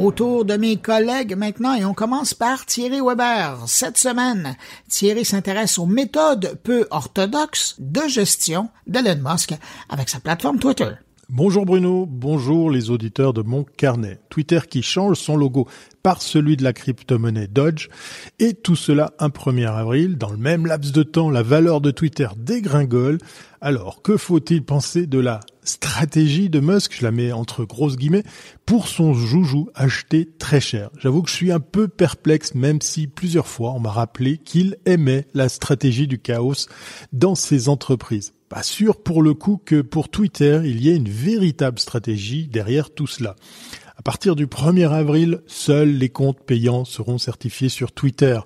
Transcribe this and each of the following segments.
autour de mes collègues maintenant et on commence par Thierry Weber. Cette semaine, Thierry s'intéresse aux méthodes peu orthodoxes de gestion d'Elon Musk avec sa plateforme Twitter. Bonjour Bruno, bonjour les auditeurs de mon carnet. Twitter qui change son logo par celui de la crypto-monnaie Dodge. Et tout cela un 1er avril. Dans le même laps de temps, la valeur de Twitter dégringole. Alors, que faut-il penser de la stratégie de Musk, je la mets entre grosses guillemets, pour son joujou acheté très cher. J'avoue que je suis un peu perplexe, même si plusieurs fois on m'a rappelé qu'il aimait la stratégie du chaos dans ses entreprises. Pas sûr pour le coup que pour Twitter, il y ait une véritable stratégie derrière tout cela. À partir du 1er avril, seuls les comptes payants seront certifiés sur Twitter.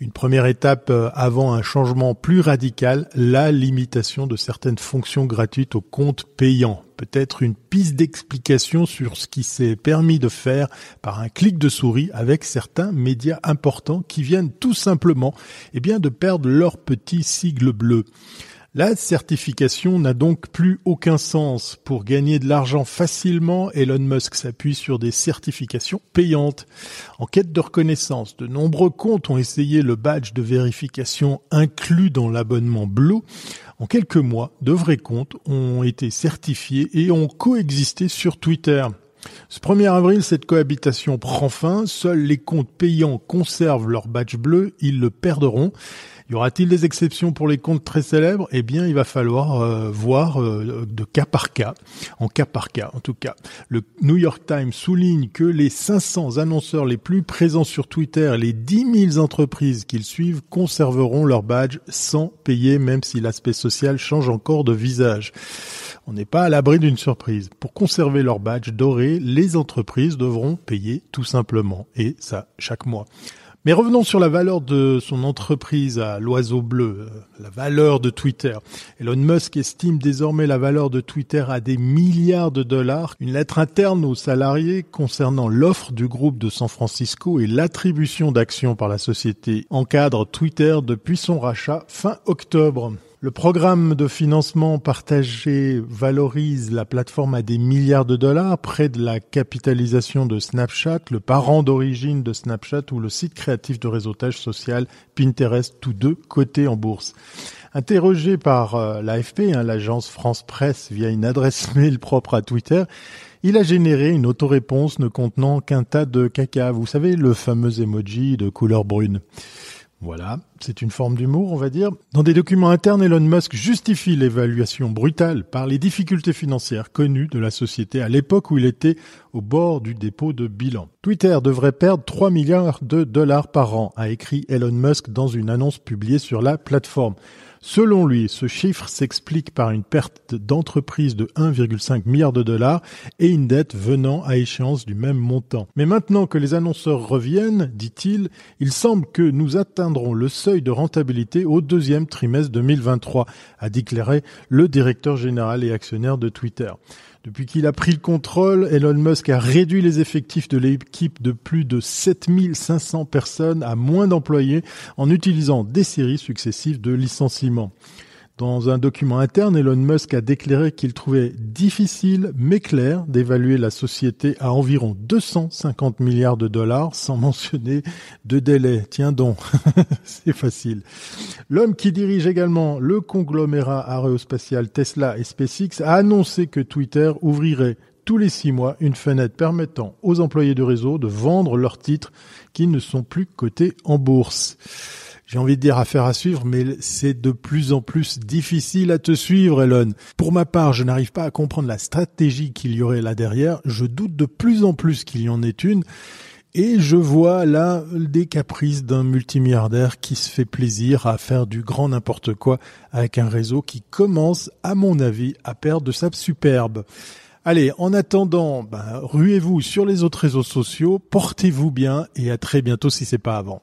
Une première étape euh, avant un changement plus radical, la limitation de certaines fonctions gratuites aux comptes payants. Peut-être une piste d'explication sur ce qui s'est permis de faire par un clic de souris avec certains médias importants qui viennent tout simplement eh bien, de perdre leur petit sigle bleu. La certification n'a donc plus aucun sens. Pour gagner de l'argent facilement, Elon Musk s'appuie sur des certifications payantes. En quête de reconnaissance, de nombreux comptes ont essayé le badge de vérification inclus dans l'abonnement Blue. En quelques mois, de vrais comptes ont été certifiés et ont coexisté sur Twitter. Ce 1er avril, cette cohabitation prend fin. Seuls les comptes payants conservent leur badge bleu. Ils le perdront. Y aura-t-il des exceptions pour les comptes très célèbres? Eh bien, il va falloir euh, voir euh, de cas par cas, en cas par cas en tout cas. Le New York Times souligne que les 500 annonceurs les plus présents sur Twitter les 10 000 entreprises qu'ils suivent conserveront leur badge sans payer, même si l'aspect social change encore de visage. On n'est pas à l'abri d'une surprise. Pour conserver leur badge doré, les entreprises devront payer tout simplement, et ça chaque mois. Mais revenons sur la valeur de son entreprise à l'oiseau bleu, euh, la valeur de Twitter. Elon Musk estime désormais la valeur de Twitter à des milliards de dollars. Une lettre interne aux salariés concernant l'offre du groupe de San Francisco et l'attribution d'actions par la société encadre Twitter depuis son rachat fin octobre. Le programme de financement partagé valorise la plateforme à des milliards de dollars, près de la capitalisation de Snapchat, le parent d'origine de Snapchat ou le site créatif de réseautage social Pinterest, tous deux cotés en bourse. Interrogé par euh, l'AFP, hein, l'agence France Presse, via une adresse mail propre à Twitter, il a généré une autoréponse ne contenant qu'un tas de caca. Vous savez, le fameux emoji de couleur brune. Voilà, c'est une forme d'humour, on va dire. Dans des documents internes, Elon Musk justifie l'évaluation brutale par les difficultés financières connues de la société à l'époque où il était au bord du dépôt de bilan. Twitter devrait perdre 3 milliards de dollars par an, a écrit Elon Musk dans une annonce publiée sur la plateforme. Selon lui, ce chiffre s'explique par une perte d'entreprise de 1,5 milliard de dollars et une dette venant à échéance du même montant. Mais maintenant que les annonceurs reviennent, dit-il, il semble que nous atteindrons le seuil de rentabilité au deuxième trimestre 2023, a déclaré le directeur général et actionnaire de Twitter. Depuis qu'il a pris le contrôle, Elon Musk a réduit les effectifs de l'équipe de plus de 7500 personnes à moins d'employés en utilisant des séries successives de licenciements. Dans un document interne, Elon Musk a déclaré qu'il trouvait difficile mais clair d'évaluer la société à environ 250 milliards de dollars sans mentionner de délai. Tiens donc, c'est facile. L'homme qui dirige également le conglomérat aérospatial Tesla et SpaceX a annoncé que Twitter ouvrirait tous les six mois une fenêtre permettant aux employés de réseau de vendre leurs titres qui ne sont plus cotés en bourse j'ai envie de dire affaire à suivre, mais c'est de plus en plus difficile à te suivre, Elon. Pour ma part, je n'arrive pas à comprendre la stratégie qu'il y aurait là derrière. Je doute de plus en plus qu'il y en ait une. Et je vois là des caprices d'un multimilliardaire qui se fait plaisir à faire du grand n'importe quoi avec un réseau qui commence, à mon avis, à perdre de sa superbe. Allez, en attendant, ben, ruez-vous sur les autres réseaux sociaux, portez-vous bien et à très bientôt si c'est pas avant.